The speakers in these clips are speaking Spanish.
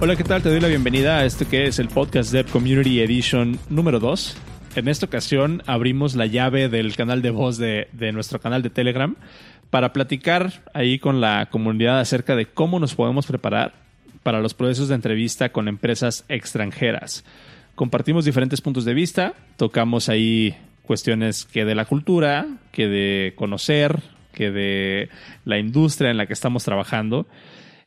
Hola, ¿qué tal? Te doy la bienvenida a este que es el Podcast Dev Community Edition número 2. En esta ocasión abrimos la llave del canal de voz de, de nuestro canal de Telegram para platicar ahí con la comunidad acerca de cómo nos podemos preparar para los procesos de entrevista con empresas extranjeras. Compartimos diferentes puntos de vista, tocamos ahí cuestiones que de la cultura, que de conocer, que de la industria en la que estamos trabajando.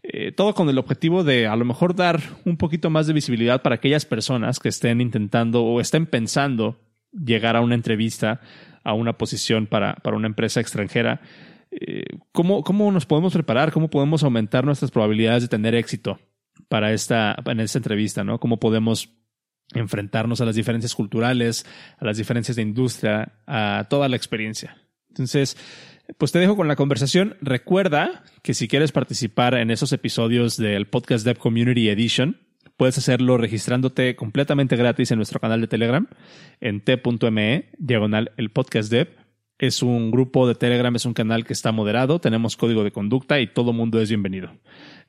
Eh, todo con el objetivo de a lo mejor dar un poquito más de visibilidad para aquellas personas que estén intentando o estén pensando llegar a una entrevista, a una posición para, para una empresa extranjera. Eh, ¿cómo, ¿Cómo nos podemos preparar? ¿Cómo podemos aumentar nuestras probabilidades de tener éxito para esta, en esta entrevista? ¿no? ¿Cómo podemos enfrentarnos a las diferencias culturales, a las diferencias de industria, a toda la experiencia? Entonces, pues te dejo con la conversación. Recuerda que si quieres participar en esos episodios del Podcast Dev Community Edition, puedes hacerlo registrándote completamente gratis en nuestro canal de Telegram en t.me diagonal el podcast dev. Es un grupo de Telegram, es un canal que está moderado, tenemos código de conducta y todo mundo es bienvenido.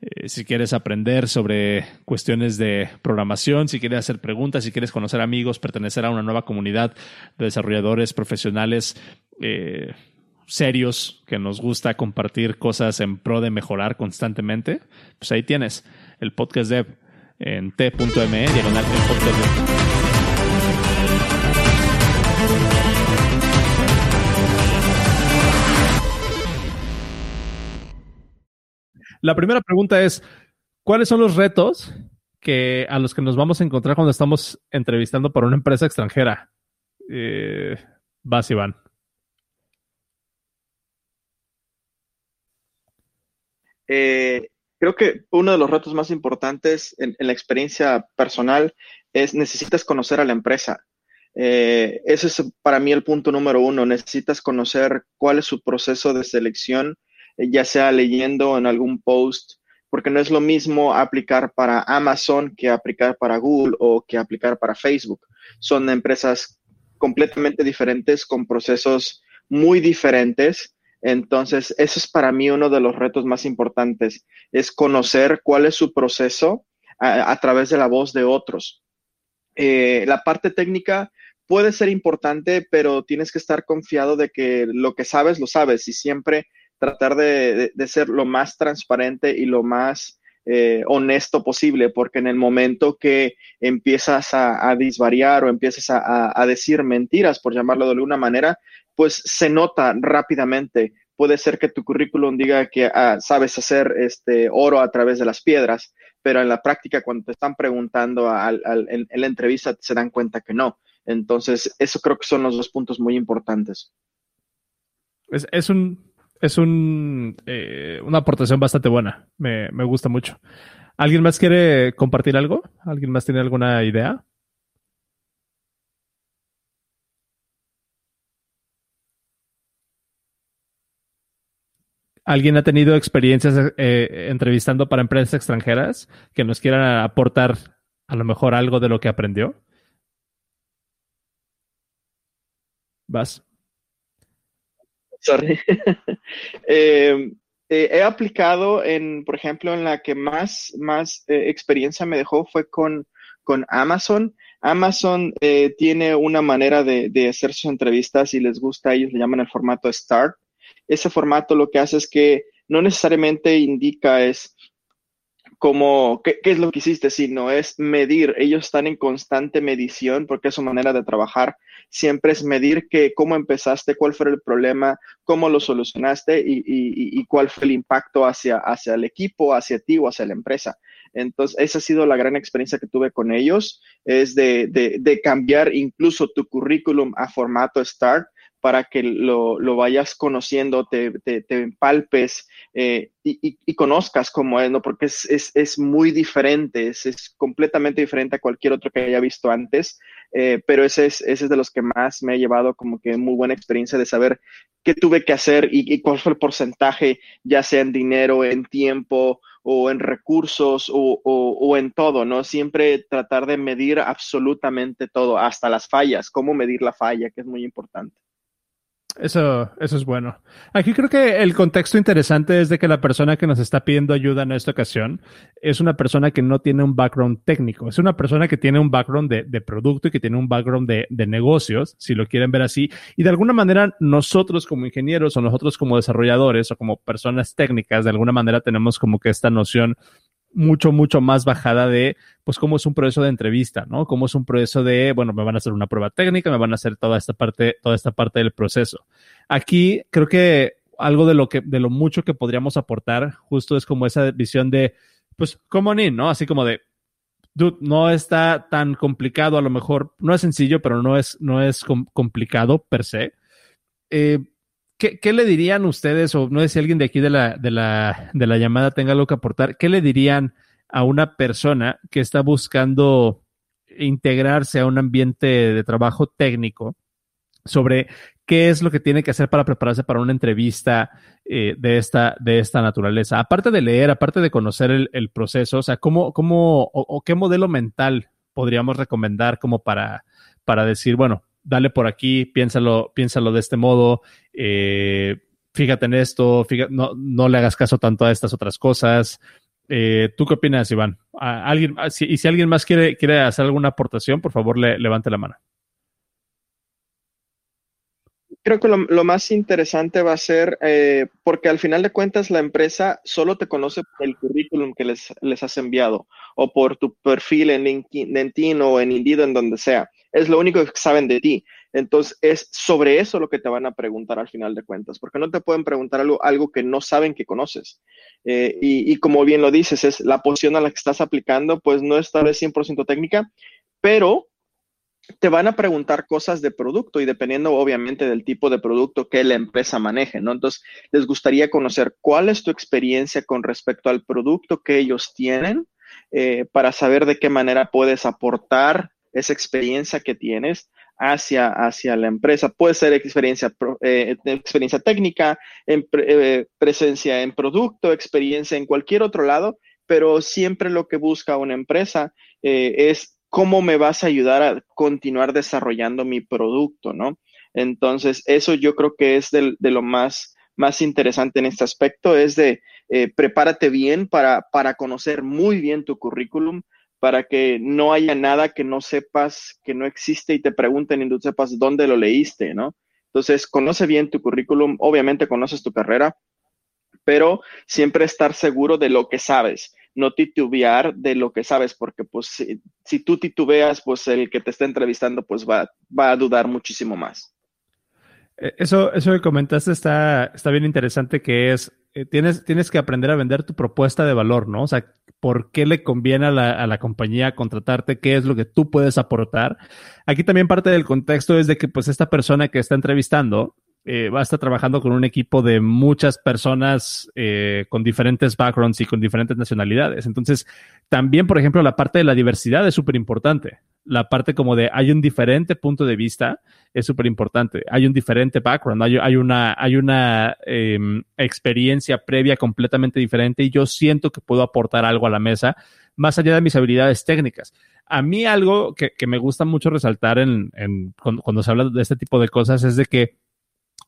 Eh, si quieres aprender sobre cuestiones de programación, si quieres hacer preguntas, si quieres conocer amigos, pertenecer a una nueva comunidad de desarrolladores profesionales, eh, serios que nos gusta compartir cosas en pro de mejorar constantemente, pues ahí tienes el podcast dev en t.me diagonal el podcast dev. La primera pregunta es, ¿cuáles son los retos que a los que nos vamos a encontrar cuando estamos entrevistando para una empresa extranjera? Eh, vas, Iván. Eh, creo que uno de los retos más importantes en, la experiencia personal es necesitas conocer a la empresa. Eh, ese es para mí el punto número uno. Necesitas conocer cuál es su proceso de selección, eh, ya sea leyendo en algún post, porque no es lo mismo aplicar para Amazon que aplicar para Google o que aplicar para Facebook. Son empresas completamente diferentes, con procesos muy diferentes entonces, eso es para mí uno de los retos más importantes, es conocer cuál es su proceso a, través de la voz de otros. Eh, la parte técnica puede ser importante, pero tienes que estar confiado de que lo que sabes, lo sabes y siempre tratar de, ser lo más transparente y lo más eh, honesto posible, porque en el momento que empiezas a, disvariar o empiezas a, a, decir mentiras, por llamarlo de alguna manera, pues se nota rápidamente. Puede ser que tu currículum diga que ah, sabes hacer este oro a través de las piedras, pero en la práctica cuando te están preguntando en, la entrevista se dan cuenta que no. Entonces, eso creo que son los dos puntos muy importantes. Es, un, es un, eh, una aportación bastante buena. Me, me gusta mucho. ¿Alguien más quiere compartir algo? ¿Alguien más tiene alguna idea? ¿Alguien ha tenido experiencias eh, entrevistando para empresas extranjeras que nos quieran aportar a lo mejor algo de lo que aprendió? Vas. Sorry. Eh, eh, he aplicado en, por ejemplo, en la que más, más experiencia me dejó fue con, con Amazon. Amazon tiene una manera de, de hacer sus entrevistas y les gusta, ellos le llaman el formato START ese formato lo que hace es que no necesariamente indica es como qué, es lo que hiciste, sino es medir. Ellos están en constante medición porque es su manera de trabajar. Siempre es medir que, cómo empezaste, cuál fue el problema, cómo lo solucionaste y, cuál fue el impacto hacia, hacia el equipo, hacia ti o hacia la empresa. Entonces, esa ha sido la gran experiencia que tuve con ellos, es de, de cambiar incluso tu currículum a formato START para que lo, vayas conociendo, te, te, empalpes eh, y, conozcas cómo es, ¿no? Porque es, muy diferente, es, completamente diferente a cualquier otro que haya visto antes, eh, pero ese es, ese es de los que más me ha llevado como que muy buena experiencia de saber qué tuve que hacer y, cuál fue el porcentaje, ya sea en dinero, en tiempo o en recursos o, o, en todo, ¿no? Siempre tratar de medir absolutamente todo, hasta las fallas, cómo medir la falla, que es muy importante. Eso, eso es bueno. Aquí creo que el contexto interesante es de que la persona que nos está pidiendo ayuda en esta ocasión es una persona que no tiene un background técnico, es una persona que tiene un background de, producto y que tiene un background de, de, negocios, si lo quieren ver así. Y de alguna manera nosotros como ingenieros o nosotros como desarrolladores o como personas técnicas, de alguna manera tenemos como que esta noción mucho, mucho más bajada de, pues, cómo es un proceso de entrevista, ¿no? Cómo es un proceso de, bueno, me van a hacer una prueba técnica, me van a hacer toda esta parte, toda esta parte del proceso. Aquí creo que algo de lo que, de lo mucho que podríamos aportar, justo es como esa visión de, pues, como ni, ¿no? Así como de, dude, no está tan complicado, a lo mejor, no es sencillo, pero no es, no es complicado per se. Eh, ¿Qué, le dirían ustedes, o no sé si alguien de aquí de la, de, la, de la llamada tenga algo que aportar, qué le dirían a una persona que está buscando integrarse a un ambiente de trabajo técnico sobre qué es lo que tiene que hacer para prepararse para una entrevista eh, de, esta, de esta naturaleza? Aparte de leer, aparte de conocer el, proceso, o sea, ¿cómo, cómo o, qué modelo mental podríamos recomendar como para, para decir, bueno, dale por aquí, piénsalo, piénsalo de este modo, eh, fíjate en esto, no, no, le hagas caso tanto a estas otras cosas. Eh, ¿Tú qué opinas, Iván? ¿Alguien, y si alguien más quiere, quiere hacer alguna aportación, por favor, le, levante la mano. Creo que lo, más interesante va a ser, eh, porque al final de cuentas la empresa solo te conoce por el currículum que les, les has enviado o por tu perfil en LinkedIn o en Indeed, en donde sea es lo único que saben de ti. Entonces, es sobre eso lo que te van a preguntar al final de cuentas, porque no te pueden preguntar algo, algo que no saben que conoces. Eh, y, como bien lo dices, es la posición a la que estás aplicando, pues no está de 100% técnica, pero te van a preguntar cosas de producto y dependiendo obviamente del tipo de producto que la empresa maneje, ¿no? Entonces, les gustaría conocer cuál es tu experiencia con respecto al producto que ellos tienen eh, para saber de qué manera puedes aportar esa experiencia que tienes hacia, hacia la empresa. Puede ser experiencia, eh, experiencia técnica, en eh, presencia en producto, experiencia en cualquier otro lado, pero siempre lo que busca una empresa eh, es cómo me vas a ayudar a continuar desarrollando mi producto, ¿no? Entonces, eso yo creo que es de, lo más, más interesante en este aspecto, es de prepárate bien para, para conocer muy bien tu currículum, para que no haya nada que no sepas, que no existe y te pregunten y tú sepas dónde lo leíste, ¿no? Entonces, conoce bien tu currículum, obviamente conoces tu carrera, pero siempre estar seguro de lo que sabes, no titubear de lo que sabes, porque pues si, tú titubeas, pues el que te está entrevistando pues va, va a dudar muchísimo más. Eh, eso, eso que comentaste está, está bien interesante, que es, eh, tienes, tienes que aprender a vender tu propuesta de valor, ¿no? O sea, por qué le conviene a la, compañía contratarte, qué es lo que tú puedes aportar. Aquí también parte del contexto es de que pues esta persona que está entrevistando eh, va a estar trabajando con un equipo de muchas personas eh, con diferentes backgrounds y con diferentes nacionalidades. Entonces, también, por ejemplo, la parte de la diversidad es súper importante la parte como de hay un diferente punto de vista es súper importante. Hay un diferente background, hay, una, hay una em, experiencia previa completamente diferente y yo siento que puedo aportar algo a la mesa más allá de mis habilidades técnicas. A mí algo que, me gusta mucho resaltar en, cuando, se habla de este tipo de cosas es de que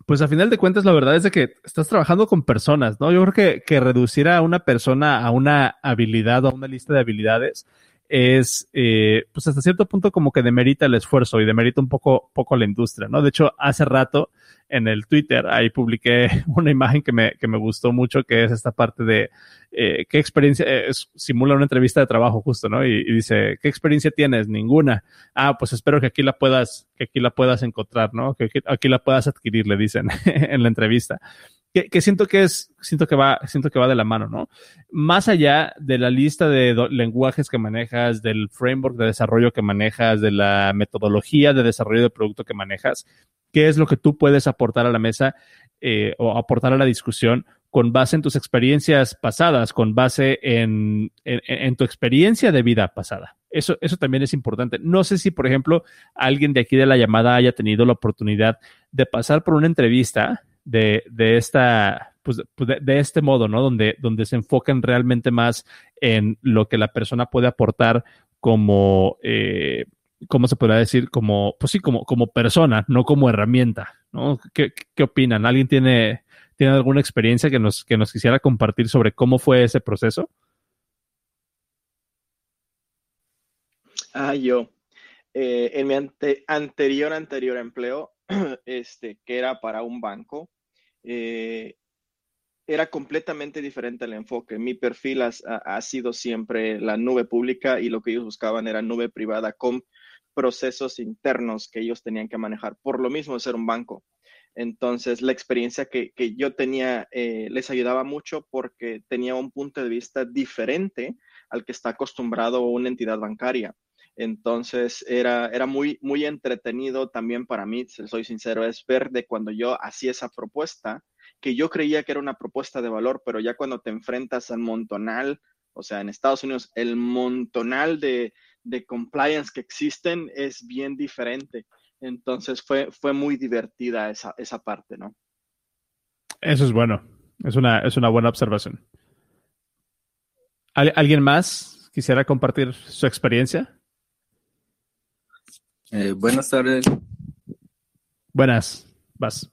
pues a final de cuentas, la verdad es de que estás trabajando con personas, ¿no? Yo creo que, que reducir a una persona a una habilidad o a una lista de habilidades es, eh, pues hasta cierto punto como que demerita el esfuerzo y demerita un poco, poco la industria, ¿no? De hecho, hace rato en el Twitter ahí publiqué una imagen que me, que me gustó mucho, que es esta parte de eh, qué experiencia, eh, simula una entrevista de trabajo justo, ¿no? Y, dice, ¿qué experiencia tienes? Ninguna. Ah, pues espero que aquí la puedas, que aquí la puedas encontrar, ¿no? Que aquí la puedas adquirir, le dicen en la entrevista que, siento que es, siento que va, siento que va de la mano, ¿no? Más allá de la lista de lenguajes que manejas, del framework de desarrollo que manejas, de la metodología de desarrollo de producto que manejas, ¿qué es lo que tú puedes aportar a la mesa eh, o aportar a la discusión con base en tus experiencias pasadas, con base en, en, tu experiencia de vida pasada? Eso, eso también es importante. No sé si, por ejemplo, alguien de aquí de la llamada haya tenido la oportunidad de pasar por una entrevista de, de esta, pues, pues de, este modo, ¿no? Donde, donde se enfocan realmente más en lo que la persona puede aportar como, eh, ¿cómo se podría decir? Como, pues sí, como, como persona, no como herramienta, ¿no? ¿Qué, qué opinan? ¿Alguien tiene, tiene alguna experiencia que nos, que nos quisiera compartir sobre cómo fue ese proceso? Ah, yo. Eh, en mi anterior, anterior empleo, este, que era para un banco, eh, era completamente diferente el enfoque. Mi perfil ha, sido siempre la nube pública y lo que ellos buscaban era nube privada con procesos internos que ellos tenían que manejar, por lo mismo de ser un banco. Entonces, la experiencia que, yo tenía eh, les ayudaba mucho porque tenía un punto de vista diferente al que está acostumbrado una entidad bancaria. Entonces era, era muy, muy entretenido también para mí, soy sincero, es ver de cuando yo hacía esa propuesta, que yo creía que era una propuesta de valor, pero ya cuando te enfrentas al montonal, o sea, en Estados Unidos, el montonal de, de compliance que existen es bien diferente. Entonces fue, fue muy divertida esa, esa parte, ¿no? Eso es bueno. Es una, es una buena observación. ¿Alguien más quisiera compartir su experiencia? Eh, buenas tardes. Buenas, vas.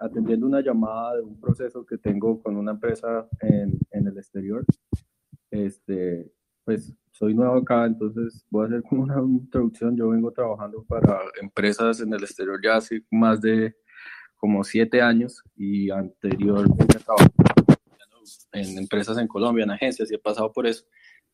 Atendiendo una llamada de un proceso que tengo con una empresa en, en el exterior. Este, pues soy nuevo acá, entonces voy a hacer como una introducción. Yo vengo trabajando para empresas en el exterior ya hace más de como siete años y anteriormente trabajado en empresas en Colombia, en agencias y he pasado por eso.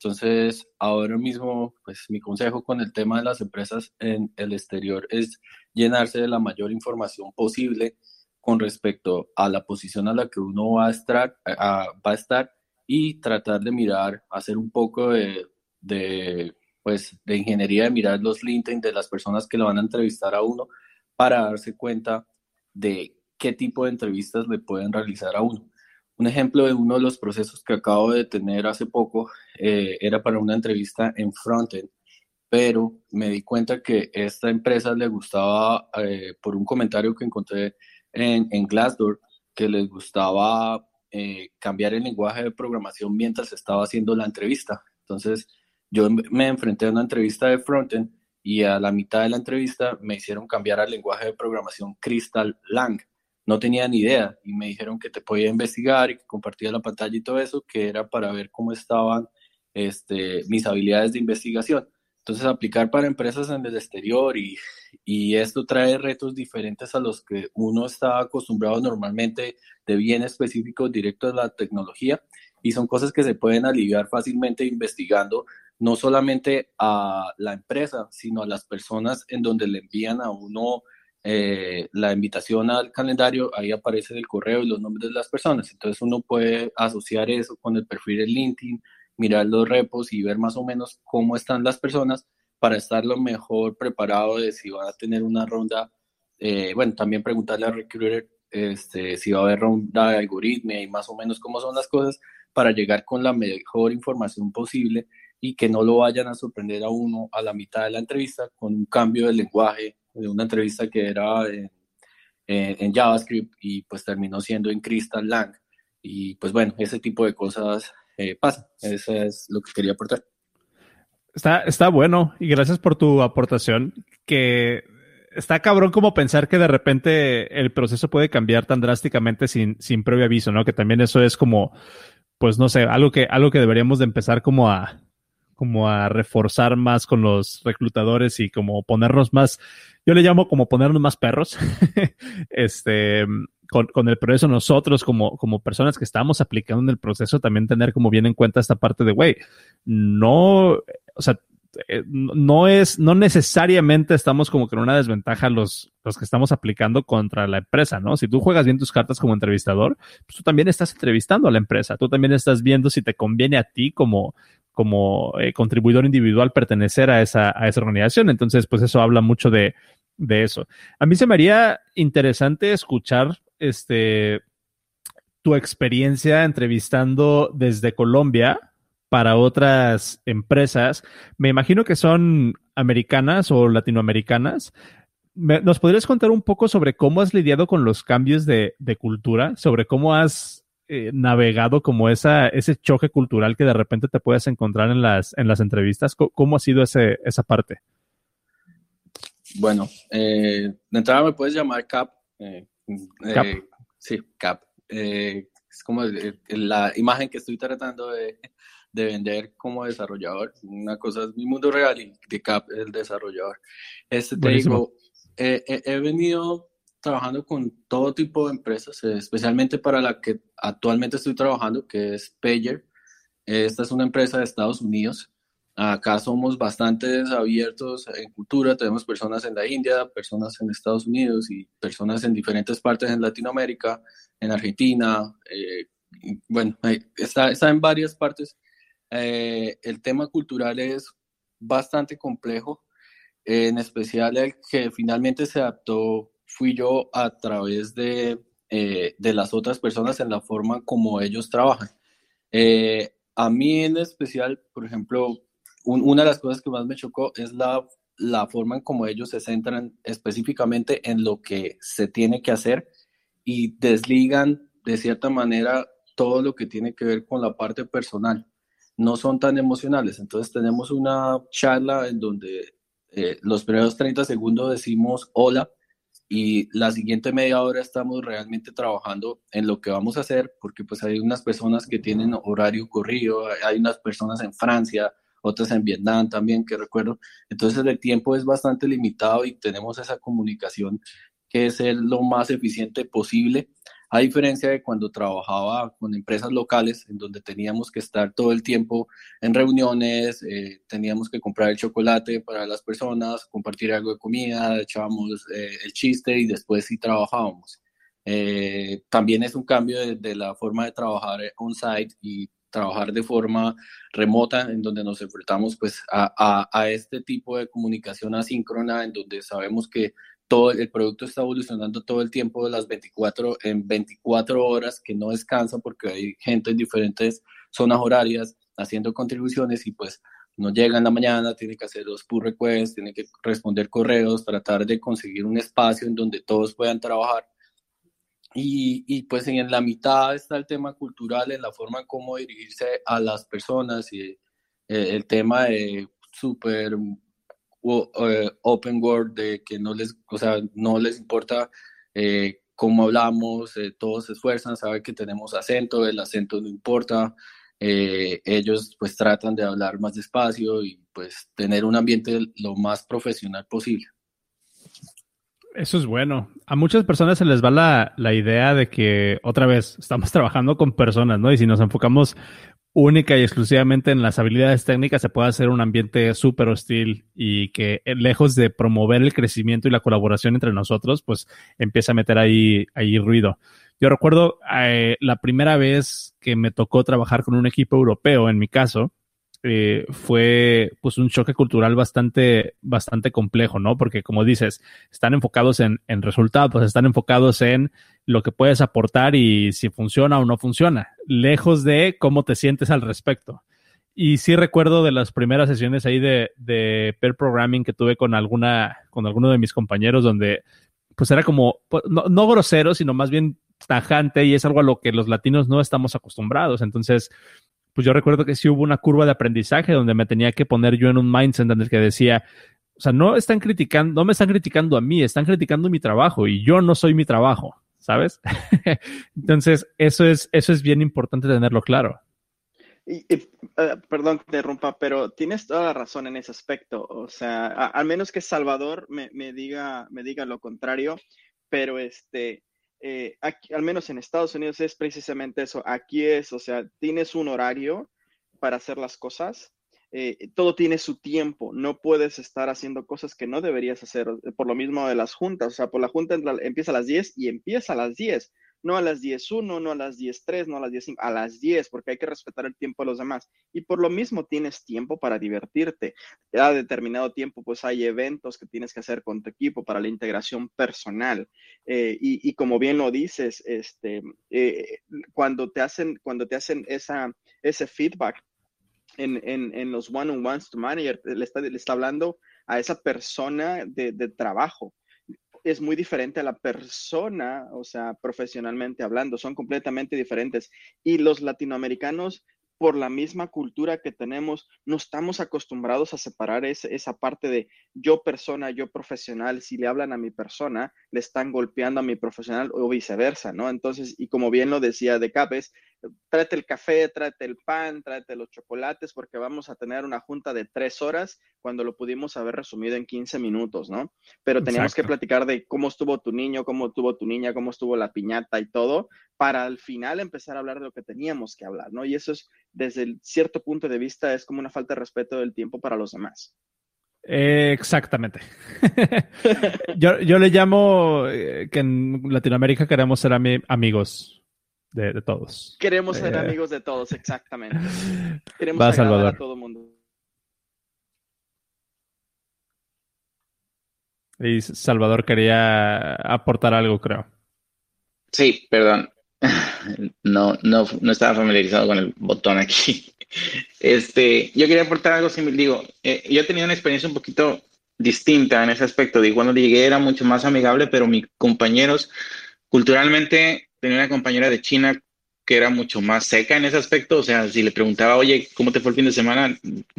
Entonces, ahora mismo, pues mi consejo con el tema de las empresas en el exterior es llenarse de la mayor información posible con respecto a la posición a la que uno va a estar, va a estar y tratar de mirar, hacer un poco de, de, pues, de ingeniería, de mirar los LinkedIn de las personas que lo van a entrevistar a uno para darse cuenta de qué tipo de entrevistas le pueden realizar a uno. Un ejemplo de uno de los procesos que acabo de tener hace poco eh, era para una entrevista en Frontend, pero me di cuenta que esta empresa le gustaba, eh, por un comentario que encontré en, en Glassdoor, que les gustaba eh, cambiar el lenguaje de programación mientras estaba haciendo la entrevista. Entonces, yo me enfrenté a una entrevista de Frontend y a la mitad de la entrevista me hicieron cambiar al lenguaje de programación Crystal Lang no tenía ni idea y me dijeron que te podía investigar y que compartía la pantalla y todo eso, que era para ver cómo estaban este, mis habilidades de investigación. Entonces, aplicar para empresas en el exterior y, y, esto trae retos diferentes a los que uno está acostumbrado normalmente de bien específicos directos a la tecnología y son cosas que se pueden aliviar fácilmente investigando no solamente a la empresa, sino a las personas en donde le envían a uno eh, la invitación al calendario, ahí aparece el correo y los nombres de las personas. Entonces uno puede asociar eso con el perfil de LinkedIn, mirar los repos y ver más o menos cómo están las personas para estar lo mejor preparado de si van a tener una ronda. Eh, bueno, también preguntarle al recruiter este, si va a haber ronda de algoritmo y más o menos cómo son las cosas para llegar con la mejor información posible y que no lo vayan a sorprender a uno a la mitad de la entrevista con un cambio de lenguaje de una entrevista que era en, JavaScript y pues terminó siendo en Crystal Lang. Y pues bueno, ese tipo de cosas eh, pasan. Eso es lo que quería aportar. Está, está bueno y gracias por tu aportación. Que está cabrón como pensar que de repente el proceso puede cambiar tan drásticamente sin, sin previo aviso, ¿no? Que también eso es como, pues no sé, algo que, algo que deberíamos de empezar como a, como a reforzar más con los reclutadores y como ponernos más, yo le llamo como ponernos más perros, este, con, con, el proceso nosotros como, como personas que estamos aplicando en el proceso, también tener como bien en cuenta esta parte de, güey, no, o sea, eh, no es, no necesariamente estamos como con una desventaja los, los que estamos aplicando contra la empresa, ¿no? Si tú juegas bien tus cartas como entrevistador, pues tú también estás entrevistando a la empresa, tú también estás viendo si te conviene a ti como, como eh, contribuidor individual pertenecer a esa, a esa organización. Entonces, pues eso habla mucho de, de eso. A mí se me haría interesante escuchar este tu experiencia entrevistando desde Colombia para otras empresas. Me imagino que son americanas o latinoamericanas. ¿Nos podrías contar un poco sobre cómo has lidiado con los cambios de, de cultura? Sobre cómo has eh, navegado como esa, ese choque cultural que de repente te puedes encontrar en las, en las entrevistas? ¿Cómo, ha sido ese, esa parte? Bueno, eh, de entrada me puedes llamar Cap. Eh, Cap. sí, Cap. es como la imagen que estoy tratando de, de vender como desarrollador. Una cosa es mi mundo real y de Cap el desarrollador. Este te digo, he venido trabajando con todo tipo de empresas, especialmente para la que actualmente estoy trabajando, que es Payer. Esta es una empresa de Estados Unidos. Acá somos bastante abiertos en cultura, tenemos personas en la India, personas en Estados Unidos y personas en diferentes partes en Latinoamérica, en Argentina, eh, bueno, está, está en varias partes eh, el tema cultural es bastante complejo, en especial el que finalmente se adaptó fui yo a través de, eh, de las otras personas en la forma como ellos trabajan. Eh, a mí en especial, por ejemplo, una de las cosas que más me chocó es la, la forma en cómo ellos se centran específicamente en lo que se tiene que hacer y desligan de cierta manera todo lo que tiene que ver con la parte personal no son tan emocionales. Entonces tenemos una charla en donde eh, los primeros 30 segundos decimos hola y la siguiente media hora estamos realmente trabajando en lo que vamos a hacer porque pues hay unas personas que tienen horario corrido, hay unas personas en Francia, otras en Vietnam también que recuerdo. Entonces el tiempo es bastante limitado y tenemos esa comunicación que es lo más eficiente posible a diferencia de cuando trabajaba con empresas locales, en donde teníamos que estar todo el tiempo en reuniones, eh, teníamos que comprar el chocolate para las personas, compartir algo de comida, echábamos eh, el chiste y después sí trabajábamos. Eh, también es un cambio de, la forma de trabajar on-site y trabajar de forma remota, en donde nos enfrentamos pues a, a, este tipo de comunicación asíncrona, en donde sabemos que todo el producto está evolucionando todo el tiempo de las 24 en 24 horas que no descansa porque hay gente en diferentes zonas horarias haciendo contribuciones y pues no llega en la mañana, tiene que hacer los pull requests, tiene que responder correos, tratar de conseguir un espacio en donde todos puedan trabajar. Y, y pues en la mitad está el tema cultural, en la forma en cómo dirigirse a las personas y eh, el tema de súper eh, open world, de que no les, o sea, no les importa eh, cómo hablamos, eh, todos se esfuerzan, saben que tenemos acento, el acento no importa, ellos pues tratan de hablar más despacio y pues tener un ambiente lo más profesional posible. Eso es bueno. A muchas personas se les va la, la, idea de que, otra vez, estamos trabajando con personas, ¿no? Y si nos enfocamos única y exclusivamente en las habilidades técnicas se puede hacer un ambiente súper hostil y que eh, lejos de promover el crecimiento y la colaboración entre nosotros, pues empieza a meter ahí, ahí ruido. Yo recuerdo eh, la primera vez que me tocó trabajar con un equipo europeo, en mi caso, eh, fue pues un choque cultural bastante, bastante complejo, ¿no? Porque como dices, están enfocados en, en resultados, están enfocados en lo que puedes aportar y si funciona o no funciona, lejos de cómo te sientes al respecto. Y sí recuerdo de las primeras sesiones ahí de, de pair programming que tuve con alguna, con alguno de mis compañeros, donde pues era como, pues, no, no grosero, sino más bien tajante y es algo a lo que los latinos no estamos acostumbrados. Entonces, pues yo recuerdo que sí hubo una curva de aprendizaje donde me tenía que poner yo en un mindset en el que decía, o sea, no están criticando, no me están criticando a mí, están criticando mi trabajo y yo no soy mi trabajo, ¿sabes? Entonces, eso es, eso es bien importante tenerlo claro. Y, eh, perdón que te pero tienes toda la razón en ese aspecto. O sea, al menos que Salvador me, me, diga, me diga lo contrario, pero este, eh, al menos en Estados Unidos es precisamente eso. Aquí es, o sea, tienes un horario para hacer las cosas. Eh, todo tiene su tiempo. No puedes estar haciendo cosas que no deberías hacer. Por lo mismo de las juntas. O sea, por la junta empieza a las 10 y empieza a las 10 no a las 10.1, no a las 10.3, no a las 10.5, a las 10, porque hay que respetar el tiempo de los demás. Y por lo mismo tienes tiempo para divertirte. A determinado tiempo, pues hay eventos que tienes que hacer con tu equipo para la integración personal. Eh, y, como bien lo dices, este, eh, cuando te hacen, cuando te hacen esa, ese feedback en, en, en los one-on-ones to manager, le está, le está hablando a esa persona de, de trabajo es muy diferente a la persona, o sea, profesionalmente hablando, son completamente diferentes. Y los latinoamericanos por la misma cultura que tenemos, no estamos acostumbrados a separar esa parte de yo persona, yo profesional. Si le hablan a mi persona, le están golpeando a mi profesional o viceversa, ¿no? Entonces, y como bien lo decía De Capes, tráete el café, tráete el pan, tráete los chocolates, porque vamos a tener una junta de tres horas cuando lo pudimos haber resumido en 15 minutos, ¿no? Pero teníamos que platicar de cómo estuvo tu niño, cómo estuvo tu niña, cómo estuvo la piñata y todo, para al final empezar a hablar de lo que teníamos que hablar, ¿no? Y eso es, desde cierto punto de vista, es como una falta de respeto del tiempo para los demás. exactamente. yo, le llamo eh, que en Latinoamérica queremos ser amigos de, todos. Queremos ser eh, amigos de todos, exactamente. Queremos Va, Salvador. a todo el mundo. Y Salvador quería aportar algo, creo. Sí, perdón. No, no, no estaba familiarizado con el botón aquí. Este, yo quería aportar algo similar. Digo, eh, yo he tenido una experiencia un poquito distinta en ese aspecto. Digo, cuando llegué era mucho más amigable, pero mis compañeros culturalmente tenía una compañera de China que era mucho más seca en ese aspecto. O sea, si le preguntaba, oye, ¿cómo te fue el fin de semana?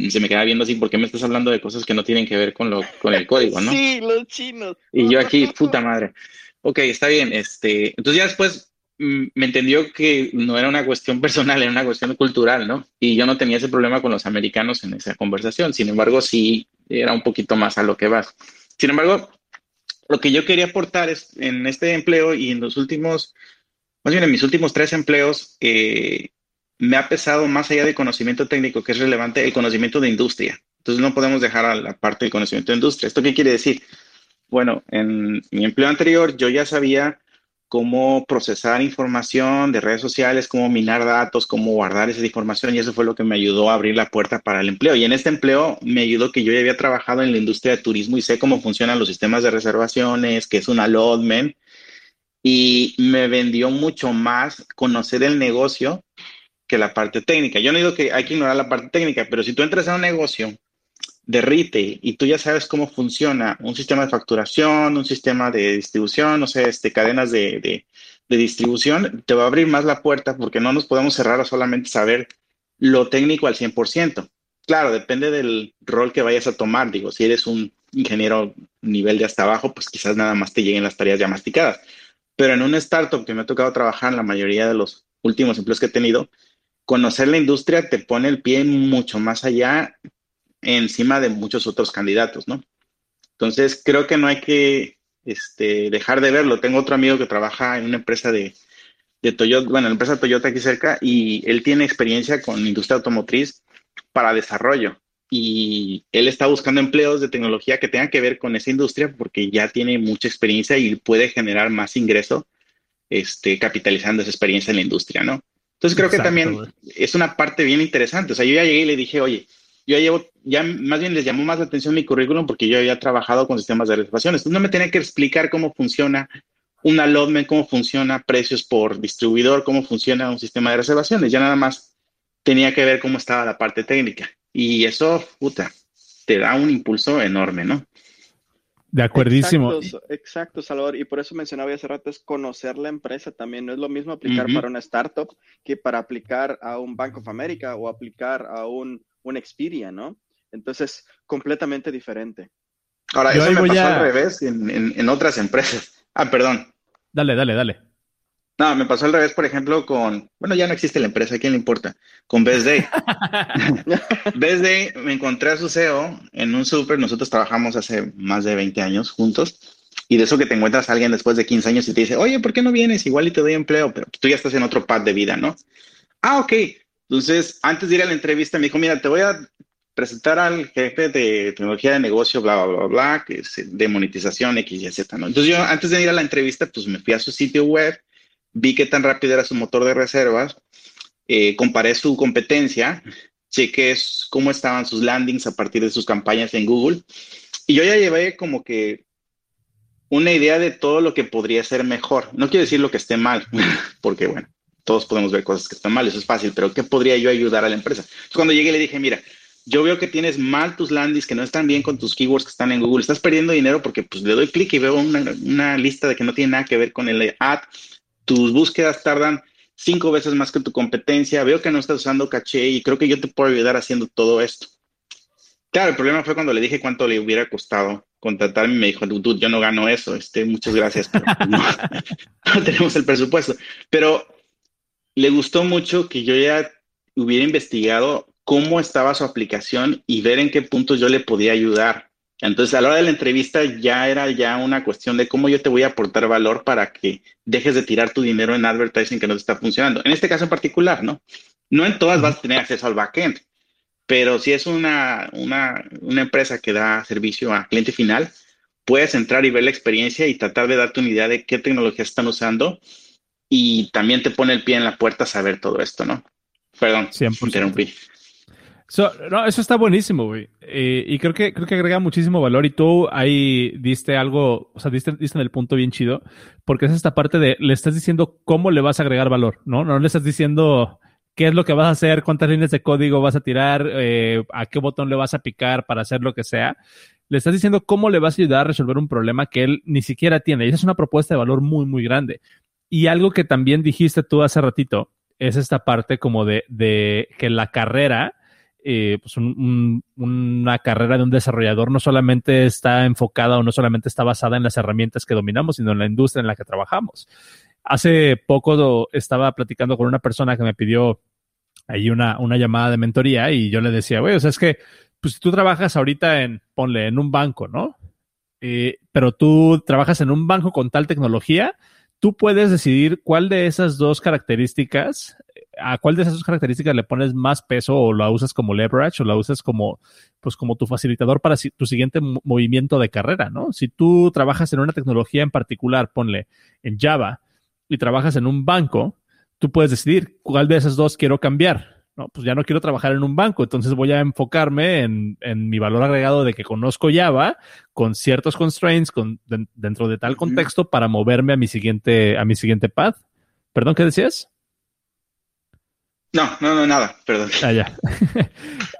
Se me quedaba viendo así, ¿por qué me estás hablando de cosas que no tienen que ver con, lo, con el código, no? Sí, los chinos. Y yo aquí, puta madre. Ok, está bien. Este, entonces ya después me entendió que no era una cuestión personal, era una cuestión cultural, ¿no? Y yo no tenía ese problema con los americanos en esa conversación. Sin embargo, sí era un poquito más a lo que vas. Sin embargo, lo que yo quería aportar es en este empleo y en los últimos más bien en mis últimos tres empleos, eh, me ha pesado más allá del conocimiento técnico, que es relevante, el conocimiento de industria. Entonces no podemos dejar a la parte del conocimiento de industria. ¿Esto qué quiere decir? Bueno, en mi empleo anterior yo ya sabía cómo procesar información de redes sociales, cómo minar datos, cómo guardar esa información y eso fue lo que me ayudó a abrir la puerta para el empleo. Y en este empleo me ayudó que yo ya había trabajado en la industria de turismo y sé cómo funcionan los sistemas de reservaciones, que es un allotment, y me vendió mucho más conocer el negocio que la parte técnica. Yo no digo que hay que ignorar la parte técnica, pero si tú entras a un negocio de retail y tú ya sabes cómo funciona un sistema de facturación, un sistema de distribución, no sé, este, cadenas de, de, distribución, te va a abrir más la puerta porque no nos podemos cerrar a solamente saber lo técnico al 100%. Claro, depende del rol que vayas a tomar. Digo, si eres un ingeniero nivel de hasta abajo, pues quizás nada más te lleguen las tareas ya masticadas. Pero en un startup que me ha tocado trabajar en la mayoría de los últimos empleos que he tenido, conocer la industria te pone el pie mucho más allá encima de muchos otros candidatos, ¿no? Entonces, creo que no hay que este, dejar de verlo. Tengo otro amigo que trabaja en una empresa de, de Toyota, bueno, la empresa Toyota aquí cerca, y él tiene experiencia con industria automotriz para desarrollo y él está buscando empleos de tecnología que tengan que ver con esa industria porque ya tiene mucha experiencia y puede generar más ingreso este, capitalizando esa experiencia en la industria, ¿no? Entonces creo que también es una parte bien interesante. O sea, yo ya llegué y le dije, oye, yo ya llevo, ya más bien les llamó más la atención mi currículum porque yo había trabajado con sistemas de reservaciones. Entonces no me tenía que explicar cómo funciona un allotment, cómo funciona precios por distribuidor, cómo funciona un sistema de reservaciones. Ya nada más tenía que ver cómo estaba la parte técnica. Y eso, puta, te da un impulso enorme, ¿no? De acuerdísimo. Exacto, Salvador. Y por eso mencionaba hace rato, es conocer la empresa también. No es lo mismo aplicar para una startup que para aplicar a un Bank of America o aplicar a un, un Expedia, ¿no? Entonces, completamente diferente. Ahora, eso me pasó al revés en, en otras empresas. Ah, perdón. Dale, dale, dale. No, me pasó al revés, por ejemplo, con, bueno, ya no existe la empresa, ¿a quién le importa? Con Best Day. Best Day, me encontré a su CEO en un súper, nosotros trabajamos hace más de 20 años juntos, y de eso que te encuentras a alguien después de 15 años y te dice, oye, ¿por qué no vienes? Igual y te doy empleo, pero tú ya estás en otro pad de vida, ¿no? Ah, ok. Entonces, antes de ir a la entrevista, me dijo, mira, te voy a presentar al jefe de tecnología de negocio, bla, bla, bla, bla, que es de monetización, X, Y, Z, ¿no? Entonces yo, antes de ir a la entrevista, pues me fui a su sitio web, vi qué tan rápido era su motor de reservas, eh, comparé su competencia, chequé cómo estaban sus landings a partir de sus campañas en Google y yo ya llevé como que una idea de todo lo que podría ser mejor. No quiero decir lo que esté mal, porque bueno, todos podemos ver cosas que están mal, eso es fácil, pero ¿qué podría yo ayudar a la empresa? Entonces, cuando llegué le dije, mira, yo veo que tienes mal tus landings, que no están bien con tus keywords que están en Google, estás perdiendo dinero porque pues le doy clic y veo una, lista de que no tiene nada que ver con el ad, tus búsquedas tardan cinco veces más que tu competencia, veo que no estás usando caché y creo que yo te puedo ayudar haciendo todo esto. Claro, el problema fue cuando le dije cuánto le hubiera costado contratarme me dijo, dude, yo no gano eso, este, muchas gracias, no tenemos el presupuesto. Pero le gustó mucho que yo ya hubiera investigado cómo estaba su aplicación y ver en qué puntos yo le podía ayudar. Entonces, a la hora de la entrevista ya era ya una cuestión de cómo yo te voy a aportar valor para que dejes de tirar tu dinero en advertising que no te está funcionando. En este caso en particular, ¿no? No en todas vas a tener acceso al backend, pero si es una, una, empresa que da servicio a cliente final, puedes entrar y ver la experiencia y tratar de darte una idea de qué tecnología están usando y también te pone el pie en la puerta saber todo esto, ¿no? Perdón, 100%. interrumpí no, eso está buenísimo, güey. Eh, y creo que, creo que agrega muchísimo valor. Y tú ahí diste algo, o sea, diste, diste en el punto bien chido, porque es esta parte de le estás diciendo cómo le vas a agregar valor, ¿no? No le estás diciendo qué es lo que vas a hacer, cuántas líneas de código vas a tirar, eh, a qué botón le vas a picar para hacer lo que sea. Le estás diciendo cómo le vas a ayudar a resolver un problema que él ni siquiera tiene. Y esa es una propuesta de valor muy, muy grande. Y algo que también dijiste tú hace ratito es esta parte como de, de que la carrera eh, pues una carrera de un desarrollador no solamente está enfocada o no solamente está basada en las herramientas que dominamos, sino en la industria en la que trabajamos. Hace poco estaba platicando con una persona que me pidió ahí una, una llamada de mentoría y yo le decía, güey, o sea, es que pues si tú trabajas ahorita en, ponle, en un banco, ¿no? Eh, pero tú trabajas en un banco con tal tecnología, tú puedes decidir cuál de esas dos características a cuál de esas dos características le pones más peso o la usas como leverage o la usas como, pues como tu facilitador para tu siguiente movimiento de carrera, ¿no? Si tú trabajas en una tecnología en particular, ponle en Java y trabajas en un banco, tú puedes decidir cuál de esas dos quiero cambiar. No, pues ya no quiero trabajar en un banco, entonces voy a enfocarme en, mi valor agregado de que conozco Java con ciertos constraints con, dentro de tal contexto para moverme a mi siguiente, a mi siguiente path. Perdón, ¿qué decías? No, no, no, nada, perdón. Ah, ya.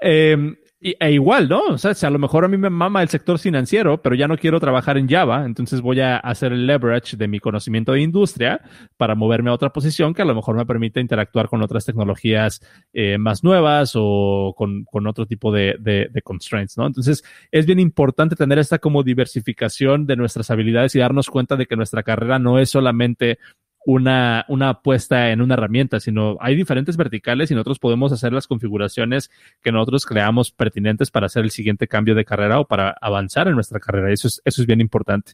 Em, e igual, ¿no? O sea, si a lo mejor a mí me mama el sector financiero, pero ya no quiero trabajar en Java, entonces voy a hacer el leverage de mi conocimiento de industria para moverme a otra posición que a lo mejor me permite interactuar con otras tecnologías eh, más nuevas o con, con otro tipo de, de, de, constraints, ¿no? Entonces, es bien importante tener esta como diversificación de nuestras habilidades y darnos cuenta de que nuestra carrera no es solamente una, una apuesta en una herramienta, sino hay diferentes verticales y nosotros podemos hacer las configuraciones que nosotros creamos pertinentes para hacer el siguiente cambio de carrera o para avanzar en nuestra carrera. Eso es, eso es bien importante.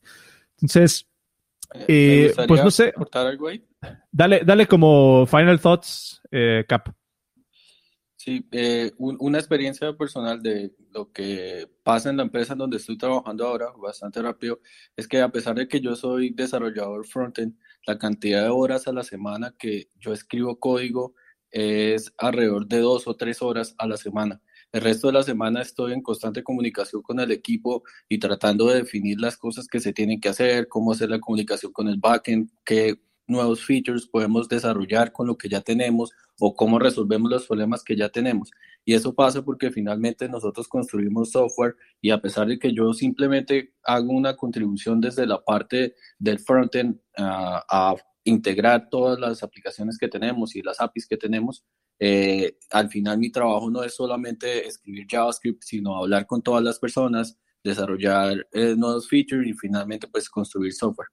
Entonces, eh, pues no sé. Dale, dale como final thoughts, eh, Cap. Sí, eh, una experiencia personal de lo que pasa en la empresa en donde estoy trabajando ahora, bastante rápido, es que a pesar de que yo soy desarrollador frontend, la cantidad de horas a la semana que yo escribo código es alrededor de dos o tres horas a la semana. El resto de la semana estoy en constante comunicación con el equipo y tratando de definir las cosas que se tienen que hacer, cómo hacer la comunicación con el backend, qué nuevos features podemos desarrollar con lo que ya tenemos o cómo resolvemos los problemas que ya tenemos. Y eso pasa porque finalmente nosotros construimos software y a pesar de que yo simplemente hago una contribución desde la parte del frontend uh, a integrar todas las aplicaciones que tenemos y las APIs que tenemos, eh, al final mi trabajo no es solamente escribir JavaScript, sino hablar con todas las personas, desarrollar eh, nuevos features y finalmente pues construir software.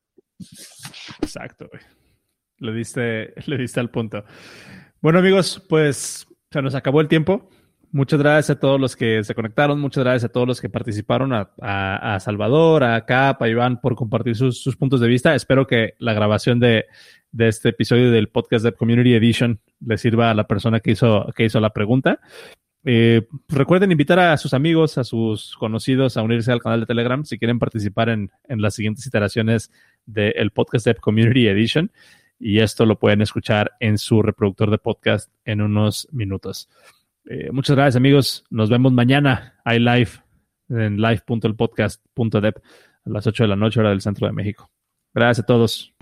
Exacto. Le diste, le diste al punto. Bueno, amigos, pues se nos acabó el tiempo. Muchas gracias a todos los que se conectaron, muchas gracias a todos los que participaron, a, Salvador, a Cap, a Iván por compartir sus, puntos de vista. Espero que la grabación de, este episodio del podcast de Community Edition le sirva a la persona que hizo, que hizo la pregunta. Eh, recuerden invitar a sus amigos, a sus conocidos a unirse al canal de Telegram si quieren participar en, las siguientes iteraciones del podcast de Community Edition y esto lo pueden escuchar en su reproductor de podcast en unos minutos. Eh, muchas gracias amigos, nos vemos mañana, hay live en live.elpodcast.dep a las 8 de la noche hora del centro de México. Gracias a todos.